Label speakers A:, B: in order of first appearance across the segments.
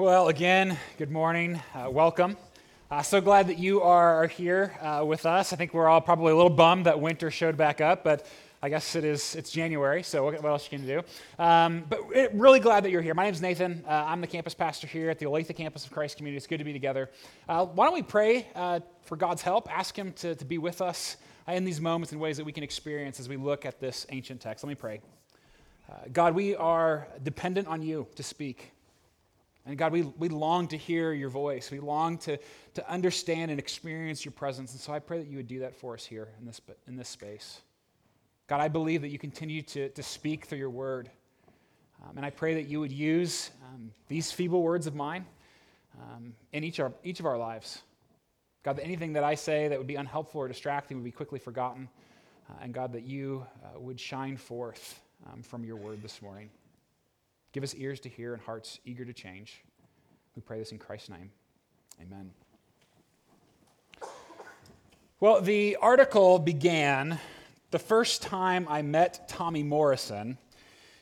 A: Well, again, good morning. Uh, welcome. Uh, so glad that you are here uh, with us. I think we're all probably a little bummed that winter showed back up, but I guess it is. It's January, so what, else you can do? Um, but really glad that you're here. My name is Nathan. Uh, I'm the campus pastor here at the Olathe campus of Christ Community. It's good to be together. Uh, why don't we pray uh, for God's help? Ask Him to, to be with us in these moments in ways that we can experience as we look at this ancient text. Let me pray. God, we are dependent on you to speak. And God, we, we long to hear your voice. We long to, to understand and experience your presence. And so I pray that you would do that for us here in this, in this space. God, I believe that you continue to, to speak through your word. Um, and I pray that you would use um, these feeble words of mine um, in each, our, each of our lives. God, that anything that I say that would be unhelpful or distracting would be quickly forgotten. Uh, and God, that you uh, would shine forth um, from your word this morning. Give us ears to hear and hearts eager to change. We pray this in Christ's name. Amen. Well, the article began the first time I met Tommy Morrison.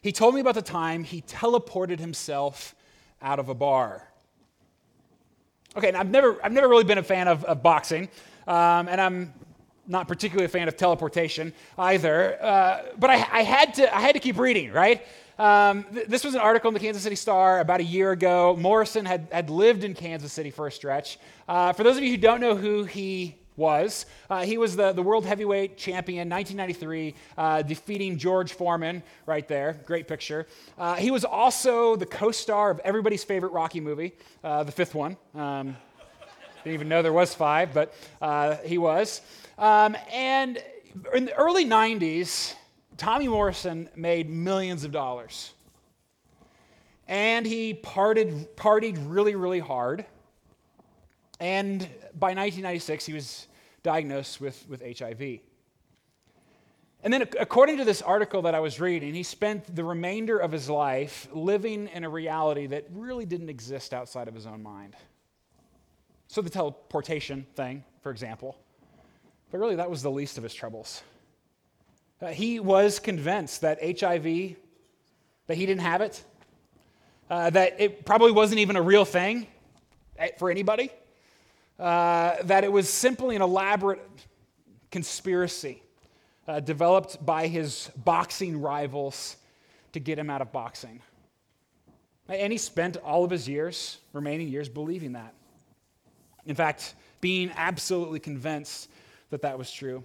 A: He told me about the time he teleported himself out of a bar. Okay, I've never, I've never really been a fan of, of boxing, um, and I'm not particularly a fan of teleportation either. Uh, but I, I, had to, I had to keep reading, right? Um, th- this was an article in the Kansas City Star about a year ago. Morrison had, had lived in Kansas City for a stretch. Uh, for those of you who don't know who he was, uh, he was the, the world heavyweight champion 1993, uh, defeating George Foreman right there. Great picture. Uh, he was also the co star of everybody's favorite Rocky movie, uh, the fifth one. Um, didn't even know there was five, but uh, he was. Um, and in the early 90s, Tommy Morrison made millions of dollars. And he partied, partied really, really hard. And by 1996, he was diagnosed with, with HIV. And then, according to this article that I was reading, he spent the remainder of his life living in a reality that really didn't exist outside of his own mind. So, the teleportation thing, for example. But really, that was the least of his troubles. Uh, he was convinced that HIV, that he didn't have it, uh, that it probably wasn't even a real thing eh, for anybody, uh, that it was simply an elaborate conspiracy uh, developed by his boxing rivals to get him out of boxing. And he spent all of his years, remaining years, believing that. In fact, being absolutely convinced that that was true.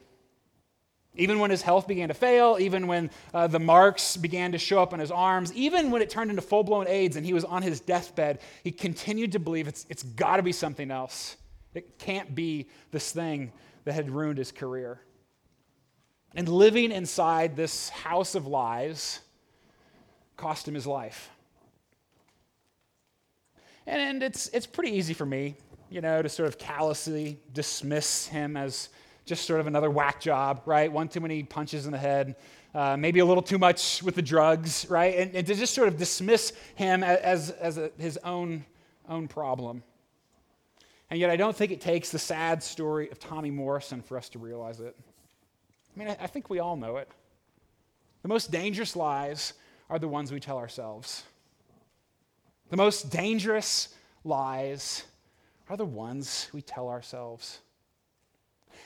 A: Even when his health began to fail, even when uh, the marks began to show up on his arms, even when it turned into full blown AIDS and he was on his deathbed, he continued to believe it's, it's got to be something else. It can't be this thing that had ruined his career. And living inside this house of lies cost him his life. And, and it's, it's pretty easy for me, you know, to sort of callously dismiss him as just sort of another whack job, right? One too many punches in the head, uh, maybe a little too much with the drugs, right? And, and to just sort of dismiss him as, as a, his own, own problem. And yet, I don't think it takes the sad story of Tommy Morrison for us to realize it. I mean, I, I think we all know it. The most dangerous lies are the ones we tell ourselves. The most dangerous lies are the ones we tell ourselves.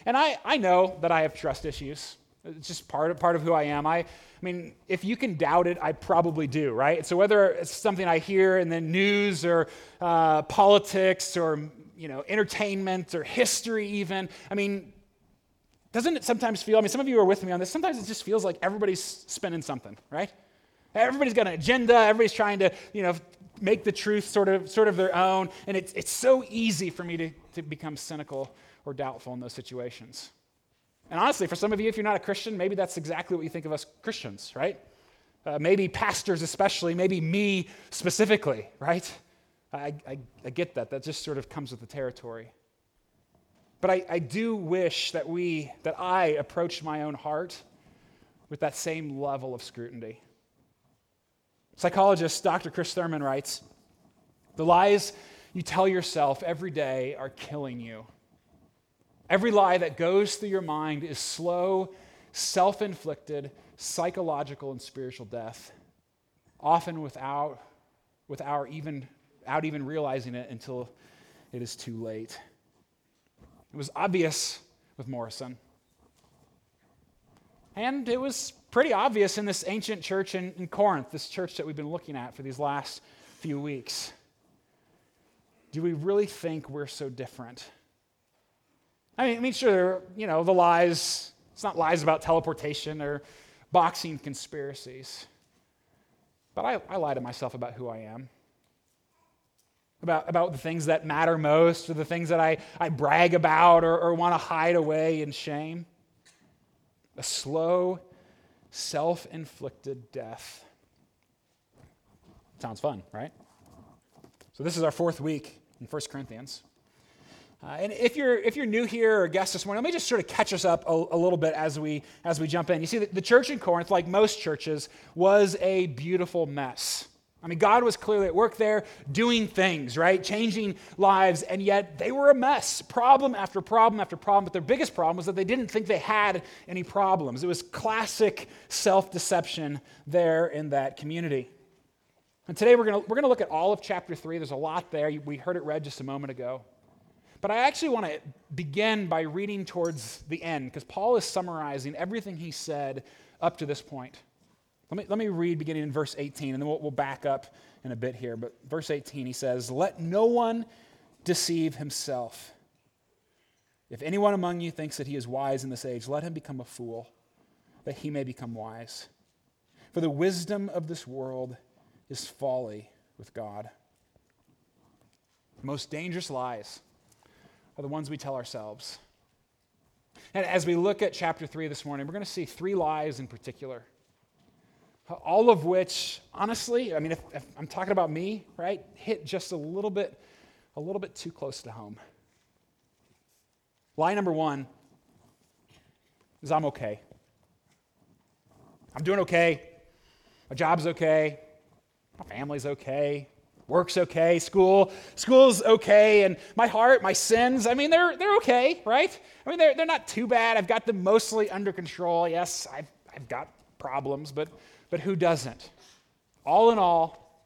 A: And I, I know that I have trust issues. It's just part of, part of who I am. I, I mean, if you can doubt it, I probably do, right? So whether it's something I hear in the news or uh, politics or, you know, entertainment or history even, I mean, doesn't it sometimes feel, I mean, some of you are with me on this, sometimes it just feels like everybody's spinning something, right? Everybody's got an agenda, everybody's trying to, you know, make the truth sort of, sort of their own, and it's, it's so easy for me to, to become cynical or doubtful in those situations. And honestly, for some of you, if you're not a Christian, maybe that's exactly what you think of us Christians, right? Uh, maybe pastors, especially, maybe me specifically, right? I, I, I, get that. That just sort of comes with the territory. But I, I do wish that we, that I approached my own heart with that same level of scrutiny. Psychologist Dr. Chris Thurman writes The lies you tell yourself every day are killing you. Every lie that goes through your mind is slow, self inflicted, psychological, and spiritual death, often without, with our even without even realizing it until it is too late. It was obvious with Morrison. And it was pretty obvious in this ancient church in, in, Corinth, this church that we've been looking at for these last few weeks. Do we really think we're so different? I mean, I mean, sure, you know, the lies, it's not lies about teleportation or boxing conspiracies. But I, I lie to myself about who I am, about, about the things that matter most, or the things that I, I brag about or, or want to hide away in shame. A slow, self inflicted death. Sounds fun, right? So, this is our fourth week in 1 Corinthians. Uh, and if you're, if you're new here or a guest this morning, let me just sort of catch us up a, a little bit as we, as we jump in. You see, the, the church in Corinth, like most churches, was a beautiful mess. I mean, God was clearly at work there doing things, right? Changing lives, and yet they were a mess. Problem after problem after problem. But their biggest problem was that they didn't think they had any problems. It was classic self deception there in that community. And today we're going we're going to look at all of chapter 3. There's a lot there. We heard it read just a moment ago. But I actually want to begin by reading towards the end because Paul is summarizing everything he said up to this point. Let me, let me read beginning in verse 18, and then we'll, we'll back up in a bit here. But verse 18, he says, Let no one deceive himself. If anyone among you thinks that he is wise in this age, let him become a fool, that he may become wise. For the wisdom of this world is folly with God. Most dangerous lies are the ones we tell ourselves. And as we look at chapter 3 this morning, we're going to see three lies in particular. All of which, honestly, I mean, if, if, I'm talking about me, right, hit just a little bit, a little bit too close to home. Lie number one is I'm okay. I'm doing okay. My job's okay. My family's okay work's okay, school, school's okay, and my heart, my sins, I mean, they're, they're okay, right? I mean, they're, they're not too bad. I've got them mostly under control. Yes, I've, I've got problems, but, but who doesn't? All in all,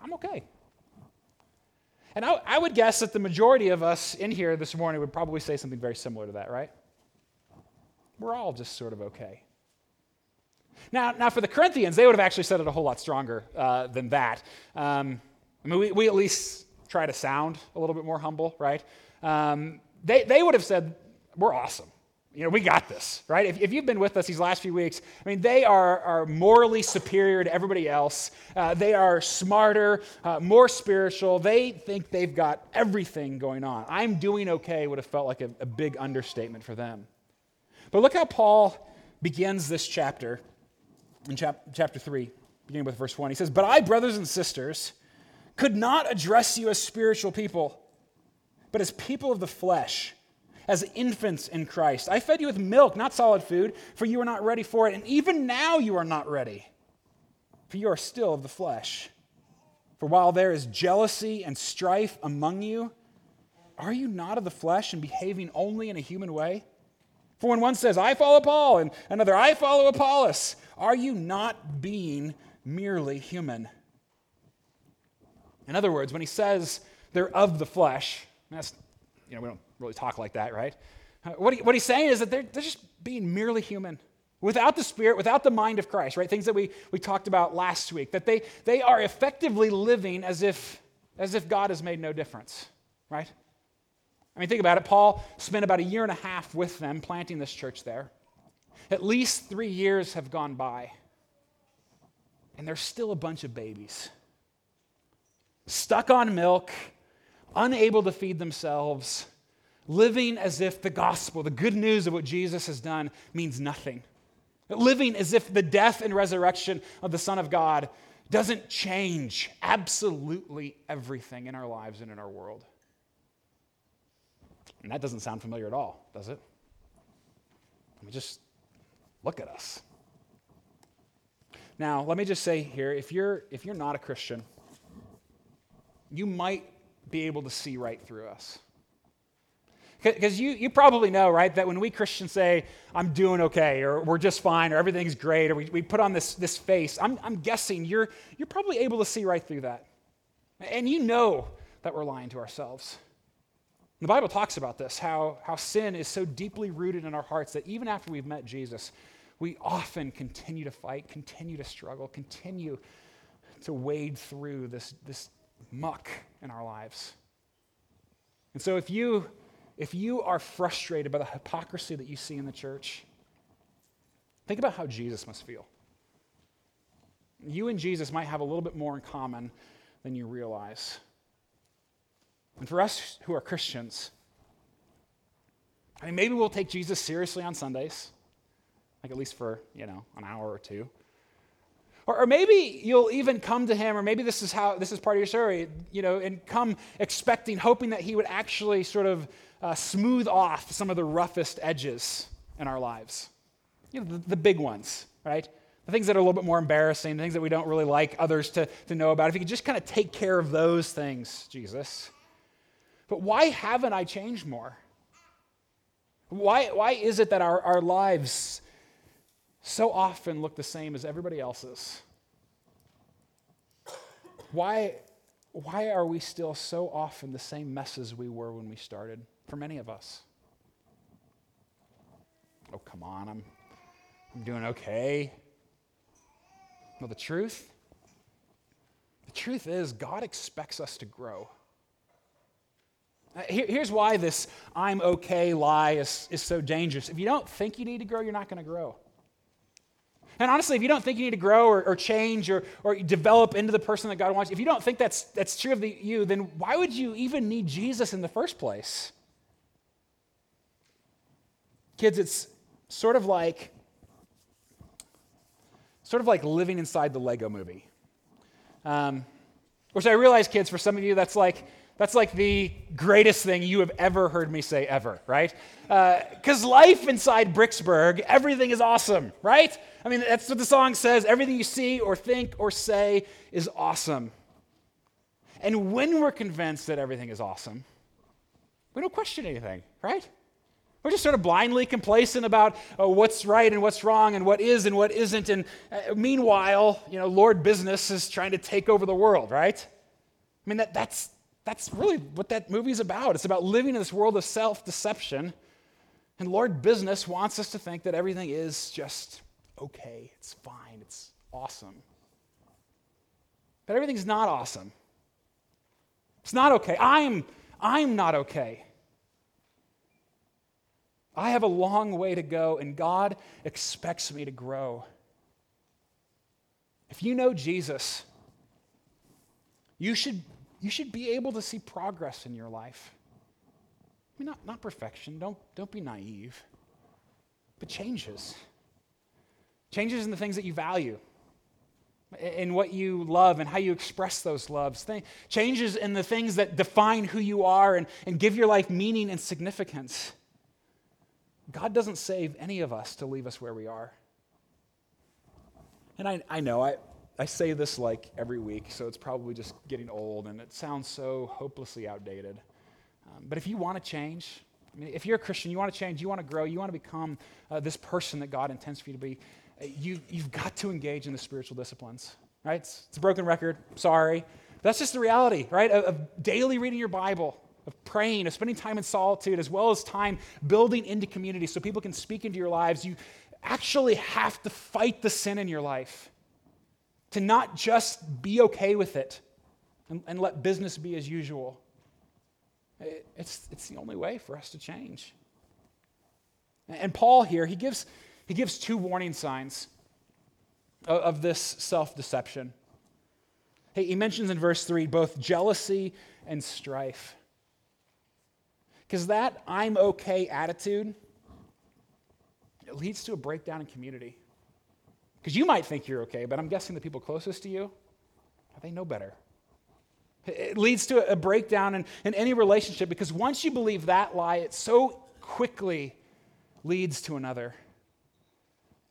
A: I'm okay. And I, I would guess that the majority of us in here this morning would probably say something very similar to that, right? We're all just sort of okay. Now, now for the Corinthians, they would have actually said it a whole lot stronger uh, than that. Um, I mean, we, we at least try to sound a little bit more humble, right? Um, they, they would have said, We're awesome. You know, we got this, right? If, if you've been with us these last few weeks, I mean, they are, are morally superior to everybody else. Uh, they are smarter, uh, more spiritual. They think they've got everything going on. I'm doing okay would have felt like a, a big understatement for them. But look how Paul begins this chapter in chap- chapter 3, beginning with verse 1. He says, But I, brothers and sisters, could not address you as spiritual people, but as people of the flesh, as infants in Christ. I fed you with milk, not solid food, for you were not ready for it. And even now you are not ready, for you are still of the flesh. For while there is jealousy and strife among you, are you not of the flesh and behaving only in a human way? For when one says, I follow Paul, and another, I follow Apollos, are you not being merely human? In other words, when he says they're of the flesh, that's, you know, we don't really talk like that, right? Uh, what, he, what he's saying is that they're, they're just being merely human without the spirit without the mind of christ right things that we, we talked about last week that they, they are effectively living as if as if god has made no difference right I mean, think about it. Paul spent about a year and a half with them planting this church there. At least three years have gone by, and there's still a bunch of babies stuck on milk, unable to feed themselves, living as if the gospel, the good news of what Jesus has done, means nothing. Living as if the death and resurrection of the Son of God doesn't change absolutely everything in our lives and in our world. And that doesn't sound familiar at all, does it? I mean, just look at us. Now, let me just say here if you're, if you're not a Christian, you might be able to see right through us. Because you, you probably know, right, that when we Christians say, I'm doing okay, or we're just fine, or everything's great, or we, we put on this, this face, I'm, I'm guessing you're, you're probably able to see right through that. And you know that we're lying to ourselves. The Bible talks about this how, how sin is so deeply rooted in our hearts that even after we've met Jesus, we often continue to fight, continue to struggle, continue to wade through this, this muck in our lives. And so if you if you are frustrated by the hypocrisy that you see in the church, think about how Jesus must feel. You and Jesus might have a little bit more in common than you realize. And for us who are Christians, I mean, maybe we'll take Jesus seriously on Sundays, like at least for, you know, an hour or two. Or, or, maybe you'll even come to him, or maybe this is how this is part of your story, you know, and come expecting, hoping that he would actually sort of uh, smooth off some of the roughest edges in our lives. You know, the, the big ones, right? The things that are a little bit more embarrassing, the things that we don't really like others to, to know about. If you could just kind of take care of those things, Jesus. But why haven't I changed more? Why, why is it that our, our lives so often look the same as everybody else's? Why, why are we still so often the same messes we were when we started for many of us? Oh, come on, I'm, I'm doing okay. Well, the truth, the truth is, God expects us to grow. Uh, here's why this I'm okay lie is, is so dangerous. If you don't think you need to grow, you're not going to grow. And honestly, if you don't think you need to grow or, or change or, or develop into the person that God wants, if you don't think that's, that's true of the, you, then why would you even need Jesus in the first place? Kids, it's sort of like sort of like living inside the Lego movie. Um, which I realize, kids, for some of you, that's like that's like the greatest thing you have ever heard me say ever, right? Because uh, life inside Bricksburg, everything is awesome, right? I mean, that's what the song says. Everything you see or think or say is awesome. And when we're convinced that everything is awesome, we don't question anything, right? We're just sort of blindly complacent about uh, what's right and what's wrong and what is and what isn't. And uh, meanwhile, you know, Lord Business is trying to take over the world, right? I mean, that, that's, that's really what that movie's about. It's about living in this world of self deception. And Lord Business wants us to think that everything is just okay, it's fine, it's awesome. But everything's not awesome. It's not okay. I'm, I'm not okay. I have a long way to go, and God expects me to grow. If you know Jesus, you should you should be able to see progress in your life. I mean, not, not perfection, don't, don't be naive, but changes. Changes in the things that you value, in what you love and how you express those loves. Th- changes in the things that define who you are and, and give your life meaning and significance. God doesn't save any of us to leave us where we are. And I, I know, I, I say this like every week, so it's probably just getting old and it sounds so hopelessly outdated. Um, but if you want to change, I mean, if you're a Christian, you want to change, you want to grow, you want to become uh, this person that God intends for you to be, uh, you, you've got to engage in the spiritual disciplines, right? It's, it's a broken record, sorry. That's just the reality, right? Of, of daily reading your Bible, of praying, of spending time in solitude, as well as time building into community so people can speak into your lives. You actually have to fight the sin in your life to not just be okay with it and, and let business be as usual. It, it's, it's the only way for us to change. And Paul here, he gives, he gives two warning signs of, of this self deception. Hey, he mentions in verse 3 both jealousy and strife. Because that I'm okay attitude, it leads to a breakdown in community. Because you might think you're okay, but I'm guessing the people closest to you, they know better. It leads to a breakdown in, in any relationship because once you believe that lie, it so quickly leads to another.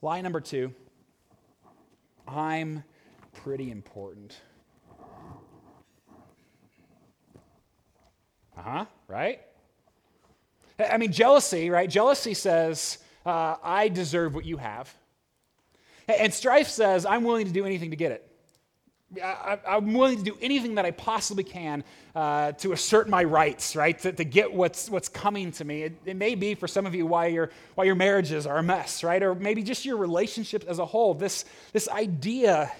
A: Lie number two I'm pretty important. Uh huh, right? I mean, jealousy, right? Jealousy says, uh, I deserve what you have. And strife says, I'm willing to do anything to get it. I, am willing to do anything that I possibly can uh, to assert my rights, right? To, to, get what's, what's coming to me. It, it, may be for some of you why your, why your marriages are a mess, right? Or maybe just your relationships as a whole. This, this idea,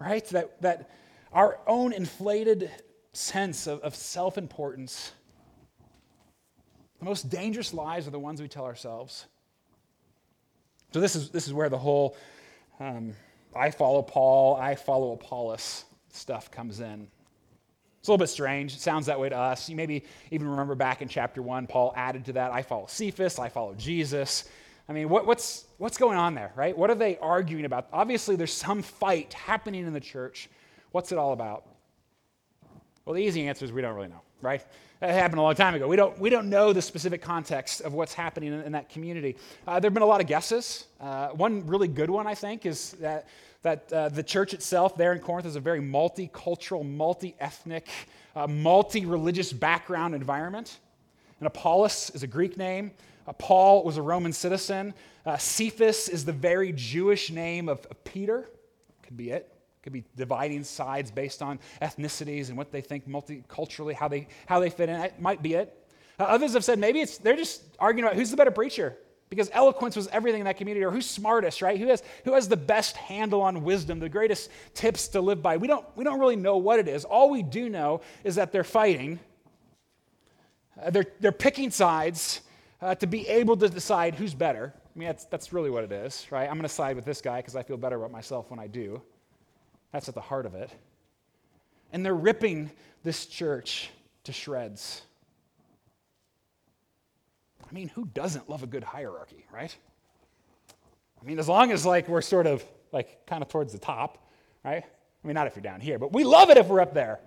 A: right, that, that our own inflated sense of, of self importance, the most dangerous lies are the ones we tell ourselves. So, this is, this is where the whole. Um, I follow Paul, I follow Apollos stuff comes in. It's a little bit strange. It sounds that way to us. You maybe even remember back in chapter one, Paul added to that I follow Cephas, I follow Jesus. I mean, what, what's, what's going on there, right? What are they arguing about? Obviously, there's some fight happening in the church. What's it all about? Well, the easy answer is we don't really know, right? That happened a long time ago. We don't, we don't know the specific context of what's happening in, in that community. Uh, there have been a lot of guesses. Uh, one really good one, I think, is that, that uh, the church itself there in Corinth is a very multicultural, multi ethnic, uh, multi religious background environment. And Apollos is a Greek name. Uh, Paul was a Roman citizen. Uh, Cephas is the very Jewish name of, of Peter. Could be it could be dividing sides based on ethnicities and what they think multiculturally, how they, how they fit in. That might be it. Uh, others have said maybe it's, they're just arguing about who's the better preacher because eloquence was everything in that community, or who's smartest, right? Who has, who has the best handle on wisdom, the greatest tips to live by? We don't, we don't really know what it is. All we do know is that they're fighting, uh, they're, they're picking sides uh, to be able to decide who's better. I mean, that's, that's really what it is, right? I'm going to side with this guy because I feel better about myself when I do. That's at the heart of it. And they're ripping this church to shreds. I mean, who doesn't love a good hierarchy, right? I mean, as long as like we're sort of like kind of towards the top, right? I mean, not if you're down here, but we love it if we're up there.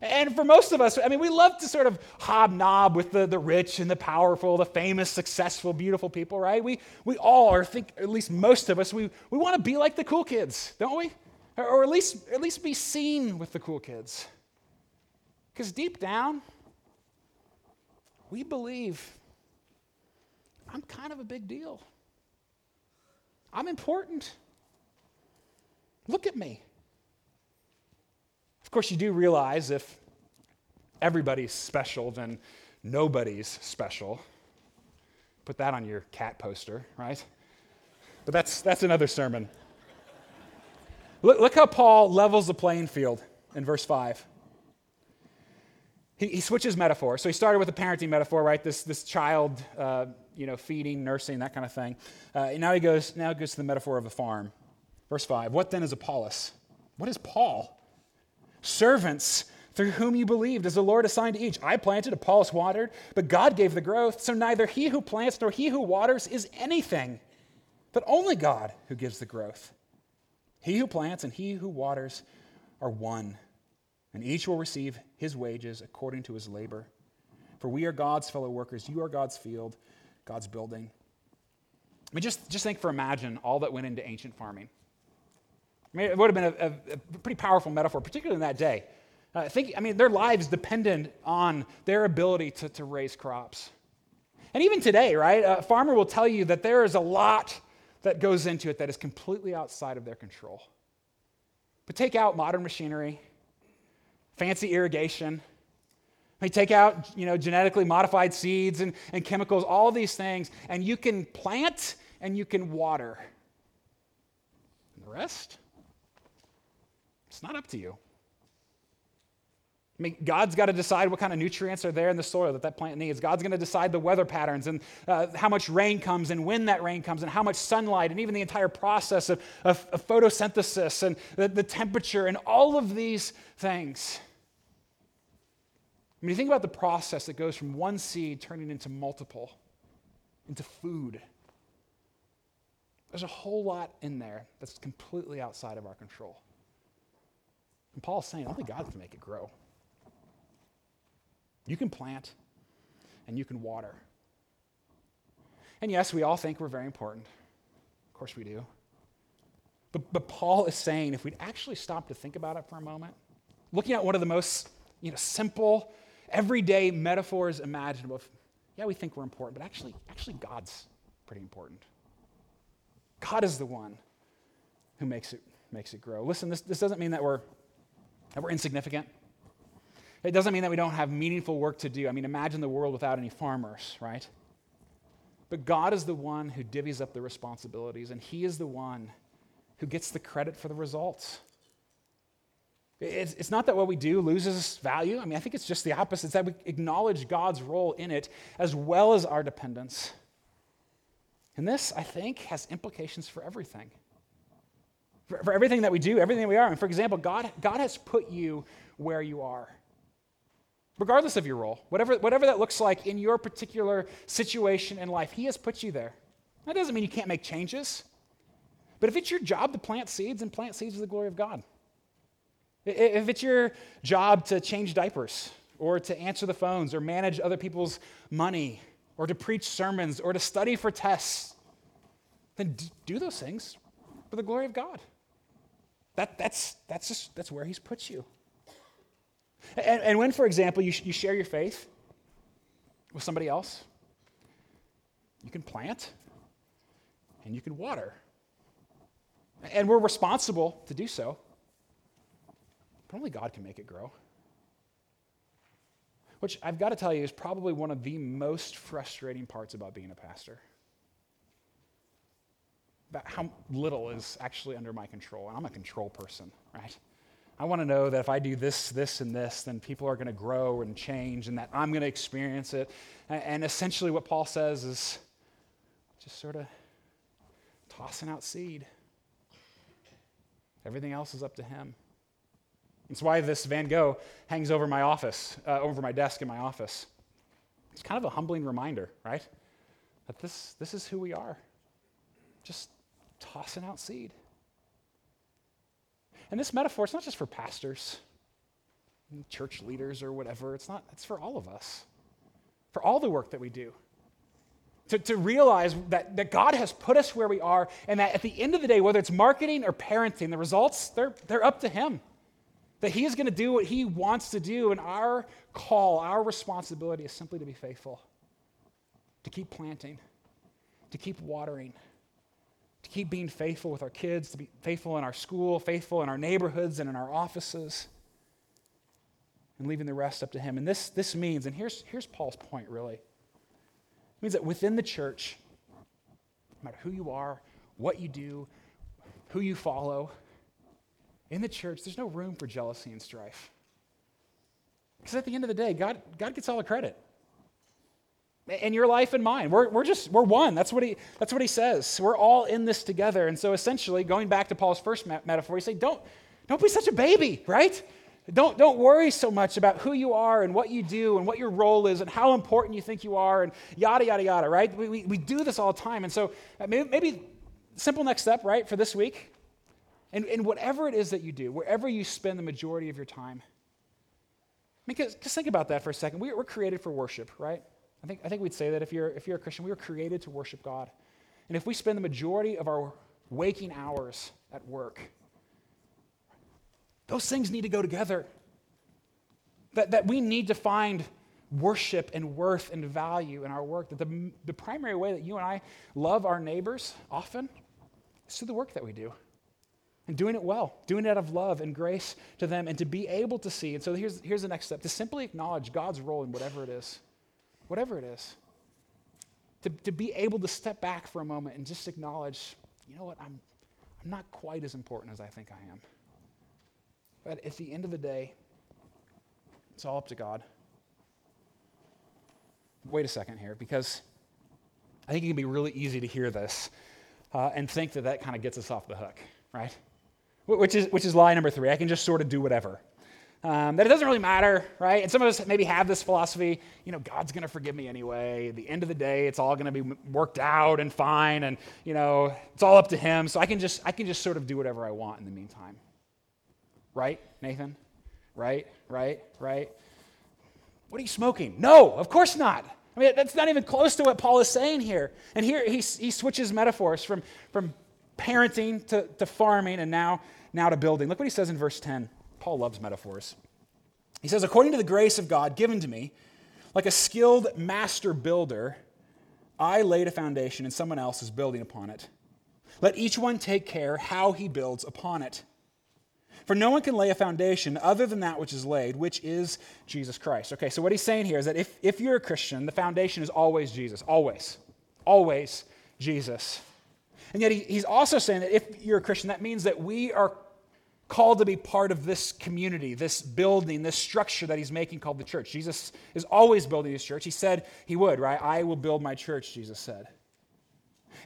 A: And for most of us, I mean, we love to sort of hobnob with the, the rich and the powerful, the famous, successful, beautiful people, right? We, we all, or think at least most of us, we, we want to be like the cool kids, don't we? Or at least, at least be seen with the cool kids. Because deep down, we believe I'm kind of a big deal. I'm important. Look at me. Of course, you do realize if everybody's special, then nobody's special. Put that on your cat poster, right? But that's, that's another sermon. Look, look how Paul levels the playing field in verse 5. He, he switches metaphor. So he started with a parenting metaphor, right? This, this child, uh, you know, feeding, nursing, that kind of thing. Uh, now he goes, now he goes to the metaphor of a farm. Verse 5. What then is Apollos? What is Paul? Servants through whom you believed, as the Lord assigned to each. I planted, Apollos watered, but God gave the growth. So neither he who plants nor he who waters is anything, but only God who gives the growth. He who plants and he who waters are one, and each will receive his wages according to his labor. For we are God's fellow workers. You are God's field, God's building. I mean, just, just think for imagine all that went into ancient farming. I mean, it would have been a, a, a pretty powerful metaphor, particularly in that day. Uh, think, I mean, their lives depended on their ability to, to raise crops. And even today, right, a farmer will tell you that there is a lot that goes into it that is completely outside of their control. But take out modern machinery, fancy irrigation, they take out you know, genetically modified seeds and, and chemicals, all these things, and you can plant and you can water. And the rest, it's not up to you. I mean, God's got to decide what kind of nutrients are there in the soil that that plant needs. God's going to decide the weather patterns and uh, how much rain comes and when that rain comes and how much sunlight and even the entire process of, of, of photosynthesis and the, the temperature and all of these things. I mean, you think about the process that goes from one seed turning into multiple, into food. There's a whole lot in there that's completely outside of our control. And Paul's saying only God can make it grow. You can plant and you can water. And yes, we all think we're very important. Of course we do. But, but Paul is saying if we'd actually stop to think about it for a moment, looking at one of the most you know, simple, everyday metaphors imaginable, yeah, we think we're important, but actually, actually God's pretty important. God is the one who makes it, makes it grow. Listen, this, this doesn't mean that we're that we're insignificant. It doesn't mean that we don't have meaningful work to do. I mean, imagine the world without any farmers, right? But God is the one who divvies up the responsibilities, and He is the one who gets the credit for the results. It's, not that what we do loses value. I mean, I think it's just the opposite. It's that we acknowledge God's role in it as well as our dependence. And this, I think, has implications for everything. For, for everything that we do, everything we are. And for example, God, God has put you where you are regardless of your role, whatever, whatever that looks like in your particular situation in life, He has put you there. That doesn't mean you can't make changes. But if it's your job to plant seeds, and plant seeds for the glory of God. If it's your job to change diapers, or to answer the phones, or manage other people's money, or to preach sermons, or to study for tests, then do those things for the glory of God. That, that's, that's, just, that's where He's put you. And, and when, for example, you, you share your faith with somebody else, you can plant and you can water. And we're responsible to do so. But only God can make it grow. Which I've got to tell you is probably one of the most frustrating parts about being a pastor. About how little is actually under my control. And I'm a control person, right? I want to know that if I do this, this, and this, then people are going to grow and change and that I'm going to experience it. And essentially, what Paul says is just sort of tossing out seed. Everything else is up to him. It's why this Van Gogh hangs over my office, uh, over my desk in my office. It's kind of a humbling reminder, right? That this, this is who we are. Just tossing out seed. And this metaphor, it's not just for pastors, church leaders, or whatever. It's not, it's for all of us, for all the work that we do. To, to realize that, that God has put us where we are, and that at the end of the day, whether it's marketing or parenting, the results, they're, they're up to Him. That He is going to do what He wants to do, and our call, our responsibility is simply to be faithful, to keep planting, to keep watering to keep being faithful with our kids, to be faithful in our school, faithful in our neighborhoods and in our offices, and leaving the rest up to Him. And this, this means, and here's, here's Paul's point really it means that within the church, no matter who you are, what you do, who you follow, in the church, there's no room for jealousy and strife. Because at the end of the day, God, God gets all the credit in your life and mine. We're, we're just, we're one. That's what, he, that's what he says. We're all in this together. And so essentially, going back to Paul's first metaphor, he say, don't, don't be such a baby, right? Don't, don't worry so much about who you are and what you do and what your role is and how important you think you are and yada, yada, yada, right? We, we, we do this all the time. And so uh, maybe, maybe simple next step, right, for this week. And, and whatever it is that you do, wherever you spend the majority of your time, I mean, just think about that for a second. We, we're created for worship, right? I think, I think we'd say that if you're, if you're a Christian, we were created to worship God. And if we spend the majority of our waking hours at work, those things need to go together. That, that we need to find worship and worth and value in our work. That the, the primary way that you and I love our neighbors often is through the work that we do. And doing it well, doing it out of love and grace to them, and to be able to see. And so here's, here's the next step to simply acknowledge God's role in whatever it is whatever it is. To, to be able to step back for a moment and just acknowledge, you know what, I'm, I'm not quite as important as I think I am. But at the end of the day, it's all up to God. Wait a second here, because I think it can be really easy to hear this uh, and think that that kind of gets us off the hook, right? Which is, which is lie number three. I can just sort of do whatever. Um, that it doesn't really matter, right? And some of us maybe have this philosophy, you know, God's going to forgive me anyway. At the end of the day, it's all going to be worked out and fine, and you know, it's all up to Him. So I can just, I can just sort of do whatever I want in the meantime, right, Nathan? Right, right, right. What are you smoking? No, of course not. I mean, that's not even close to what Paul is saying here. And here he, he switches metaphors from, from parenting to, to farming and now, now to building. Look what he says in verse 10. Paul loves metaphors. He says, According to the grace of God given to me, like a skilled master builder, I laid a foundation and someone else is building upon it. Let each one take care how he builds upon it. For no one can lay a foundation other than that which is laid, which is Jesus Christ. Okay, so what he's saying here is that if, if you're a Christian, the foundation is always Jesus. Always. Always Jesus. And yet he, he's also saying that if you're a Christian, that means that we are called to be part of this community, this building, this structure that he's making called the church. Jesus is always building his church. He said he would, right? I will build my church, Jesus said.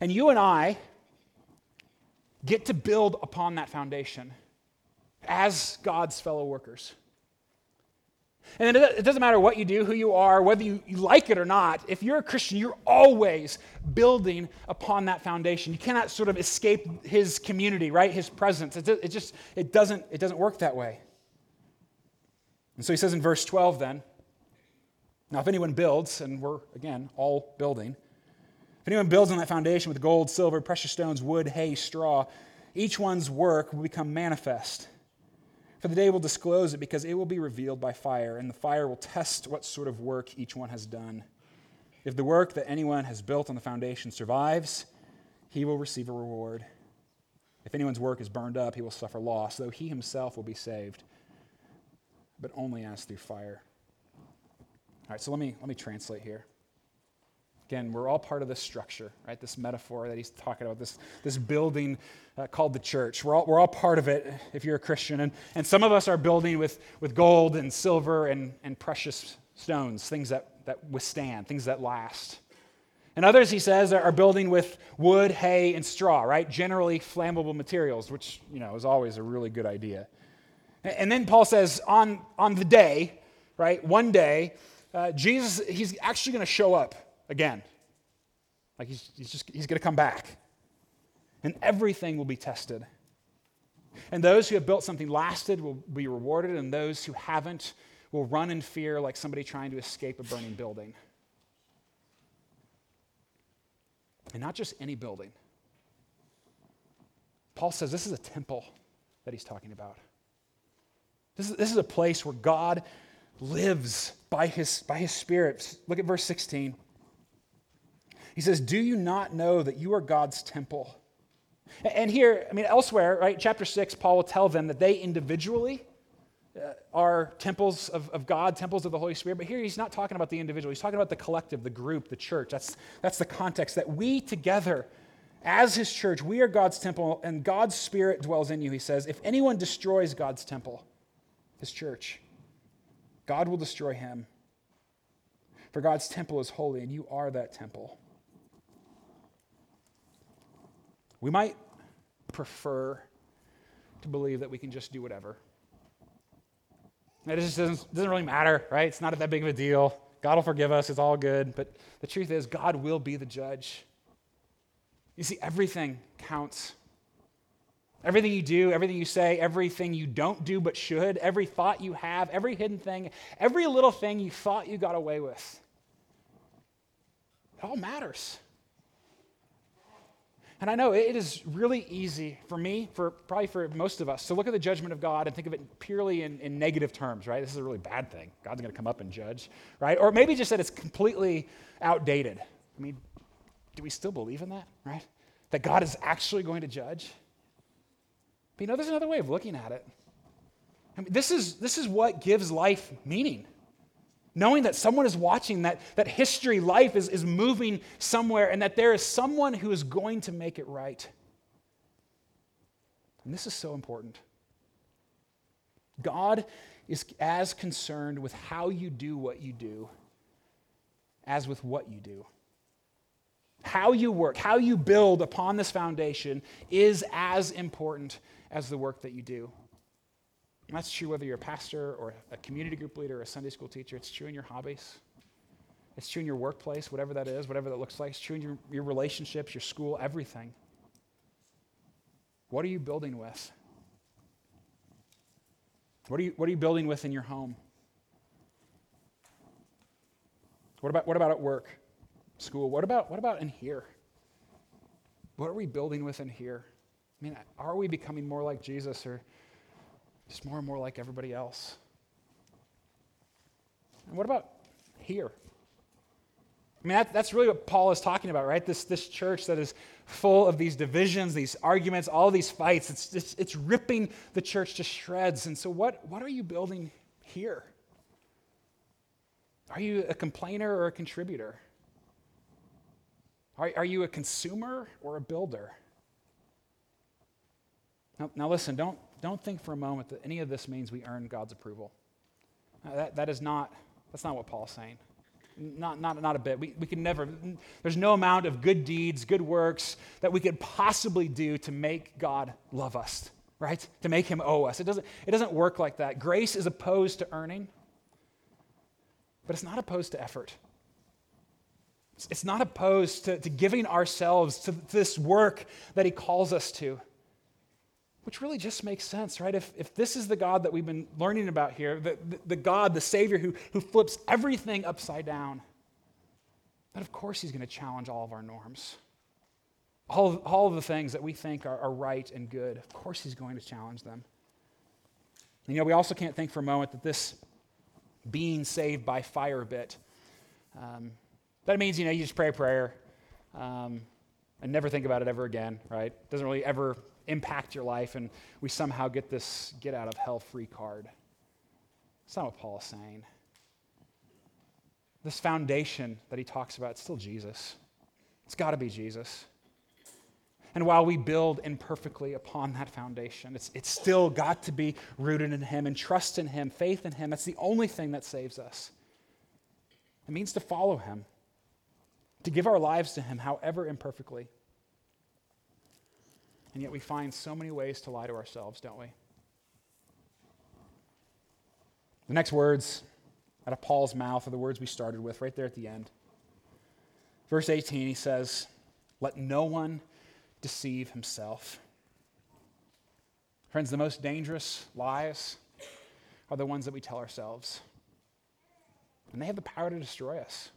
A: And you and I get to build upon that foundation as God's fellow workers. And it doesn't matter what you do, who you are, whether you, like it or not. If you're a Christian, you're always building upon that foundation. You cannot sort of escape his community, right? His presence. It, it just it doesn't, it doesn't work that way. And so he says in verse 12 then, now if anyone builds, and we're again all building, if anyone builds on that foundation with gold, silver, precious stones, wood, hay, straw, each one's work will become manifest for the day will disclose it because it will be revealed by fire, and the fire will test what sort of work each one has done. If the work that anyone has built on the foundation survives, he will receive a reward. If anyone's work is burned up, he will suffer loss, though he himself will be saved, but only as through fire. All right, so let me, let me translate here. Again, we're all part of this structure, right? This metaphor that he's talking about, this, this building uh, called the church. We're all, we're all part of it if you're a Christian. And, and some of us are building with, with gold and silver and, and precious stones, things that, that withstand, things that last. And others, he says, are building with wood, hay, and straw, right? Generally flammable materials, which, you know, is always a really good idea. And then Paul says, on, on the day, right, one day, uh, Jesus, he's actually going to show up again. Like he's, he's just he's going to come back. And everything will be tested. And those who have built something lasted will be rewarded, and those who haven't will run in fear like somebody trying to escape a burning building. And not just any building. Paul says this is a temple that he's talking about. This is, this is a place where God lives by his, by his Spirit. Look at verse 16. He says, Do you not know that you are God's temple? And here, I mean, elsewhere, right, chapter 6, Paul will tell them that they individually uh, are temples of, of God, temples of the Holy Spirit. But here he's not talking about the individual, he's talking about the collective, the group, the church. That's, that's the context that we together, as his church, we are God's temple, and God's Spirit dwells in you, he says. If anyone destroys God's temple, his church, God will destroy him. For God's temple is holy, and you are that temple. We might prefer to believe that we can just do whatever. It just doesn't, doesn't really matter, right? It's not that big of a deal. God will forgive us. It's all good. But the truth is, God will be the judge. You see, everything counts. Everything you do, everything you say, everything you don't do but should, every thought you have, every hidden thing, every little thing you thought you got away with, it all matters. And I know it is really easy for me, for probably for most of us, to look at the judgment of God and think of it purely in, in negative terms, right? This is a really bad thing. God's going to come up and judge, right? Or maybe just that it's completely outdated. I mean, do we still believe in that, right? That God is actually going to judge? But you know, there's another way of looking at it. I mean, this is, this is what gives life meaning knowing that someone is watching, that, that history, life is, is moving somewhere, and that there is someone who is going to make it right. And this is so important. God is as concerned with how you do what you do as with what you do. How you work, how you build upon this foundation is as important as the work that you do. And that's true whether you're a pastor or a community group leader or a Sunday school teacher. It's true in your hobbies. It's true in your workplace, whatever that is, whatever that looks like. It's true in your, your relationships, your school, everything. What are you building with? What are you, what are you building with in your home? What about, what about at work, school? What about, what about in here? What are we building with in here? I mean, are we becoming more like Jesus or just more and more like everybody else. And what about here? I mean, that, that's really what Paul is talking about, right? This, this church that is full of these divisions, these arguments, all these fights. It's, it's, it's ripping the church to shreds. And so, what, what are you building here? Are you a complainer or a contributor? Are, are you a consumer or a builder? Now, now listen, don't, don't think for a moment that any of this means we earn God's approval. Uh, that, that is not, that's not what Paul's saying. Not, not, not a bit. We, we can never, there's no amount of good deeds, good works that we could possibly do to make God love us, right? To make him owe us. It doesn't, it doesn't work like that. Grace is opposed to earning, but it's not opposed to effort. It's, it's not opposed to, to giving ourselves to this work that he calls us to which really just makes sense, right? If, if this is the God that we've been learning about here, the, the, the God, the Savior who, who flips everything upside down, then of course he's going to challenge all of our norms. All of, all of the things that we think are, are right and good, of course he's going to challenge them. You know, we also can't think for a moment that this being saved by fire bit, um, that means, you know, you just pray a prayer um, and never think about it ever again, right? Doesn't really ever impact your life and we somehow get this get out of hell free card. That's not what Paul is saying. This foundation that he talks about, it's still Jesus. It's got to be Jesus. And while we build imperfectly upon that foundation, it's, it's still got to be rooted in Him and trust in Him, faith in Him. That's the only thing that saves us. It means to follow Him, to give our lives to Him, however imperfectly. And yet we find so many ways to lie to ourselves, don't we? The next words out of Paul's mouth are the words we started with right there at the end. Verse 18, he says, Let no one deceive himself. Friends, the most dangerous lies are the ones that we tell ourselves. And they have the power to destroy us.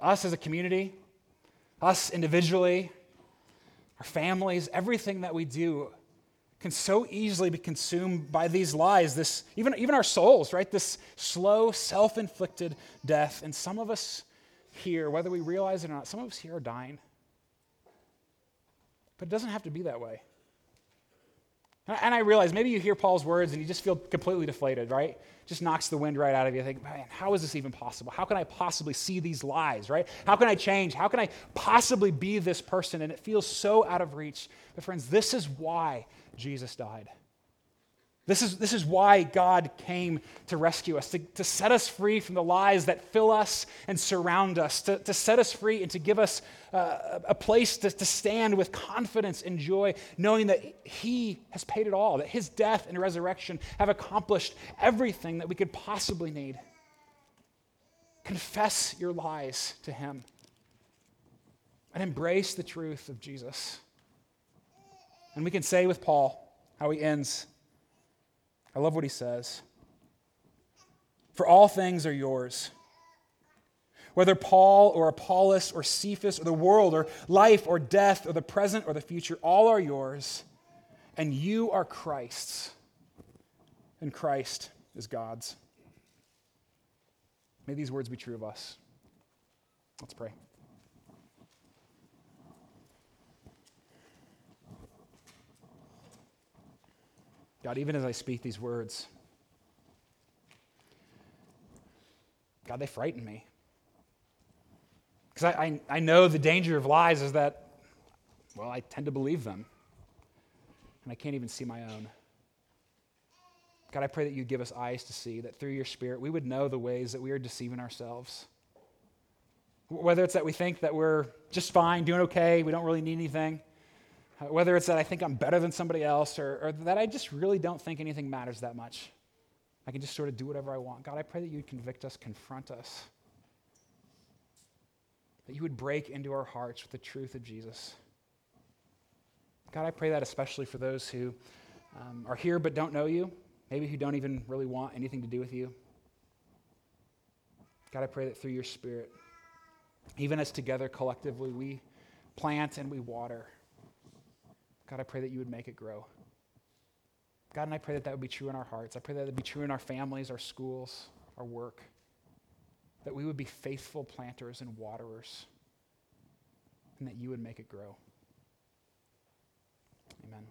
A: Us as a community, us individually, our families, everything that we do can so easily be consumed by these lies, this, even, even our souls, right? This slow, self inflicted death. And some of us here, whether we realize it or not, some of us here are dying. But it doesn't have to be that way. And I realize maybe you hear Paul's words and you just feel completely deflated, right? Just knocks the wind right out of you. You think, man, how is this even possible? How can I possibly see these lies, right? How can I change? How can I possibly be this person? And it feels so out of reach. But, friends, this is why Jesus died. This is, this is why God came to rescue us, to, to set us free from the lies that fill us and surround us, to, to set us free and to give us uh, a place to, to stand with confidence and joy, knowing that He has paid it all, that His death and resurrection have accomplished everything that we could possibly need. Confess your lies to Him and embrace the truth of Jesus. And we can say with Paul how he ends I love what he says. For all things are yours. Whether Paul or Apollos or Cephas or the world or life or death or the present or the future, all are yours, and you are Christ's, and Christ is God's. May these words be true of us. Let's pray. God, even as I speak these words, God, they frighten me. Because I, I, I, know the danger of lies is that, well, I tend to believe them. And I can't even see my own. God, I pray that you give us eyes to see, that through your Spirit we would know the ways that we are deceiving ourselves. Whether it's that we think that we're just fine, doing okay, we don't really need anything whether it's that I think I'm better than somebody else or, or that I just really don't think anything matters that much. I can just sort of do whatever I want. God, I pray that you'd convict us, confront us, that you would break into our hearts with the truth of Jesus. God, I pray that especially for those who um, are here but don't know you, maybe who don't even really want anything to do with you. God, I pray that through your Spirit, even as together collectively we plant and we water, God, I pray that you would make it grow. God, and I pray that that would be true in our hearts. I pray that it would be true in our families, our schools, our work. that we would be faithful planters and waterers, and that you would make it grow. Amen.